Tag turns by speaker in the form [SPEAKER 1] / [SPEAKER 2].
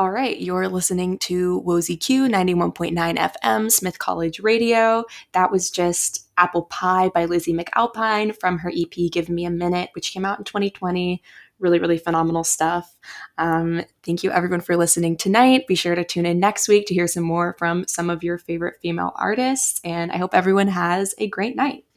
[SPEAKER 1] All right, you're listening to WOZQ 91.9 FM, Smith College Radio. That was just Apple Pie by Lizzie McAlpine from her EP Give Me a Minute, which came out in 2020. Really, really phenomenal stuff. Um, thank you, everyone, for listening tonight. Be sure to tune in next week to hear some more from some of your favorite female artists. And I hope everyone has a great night.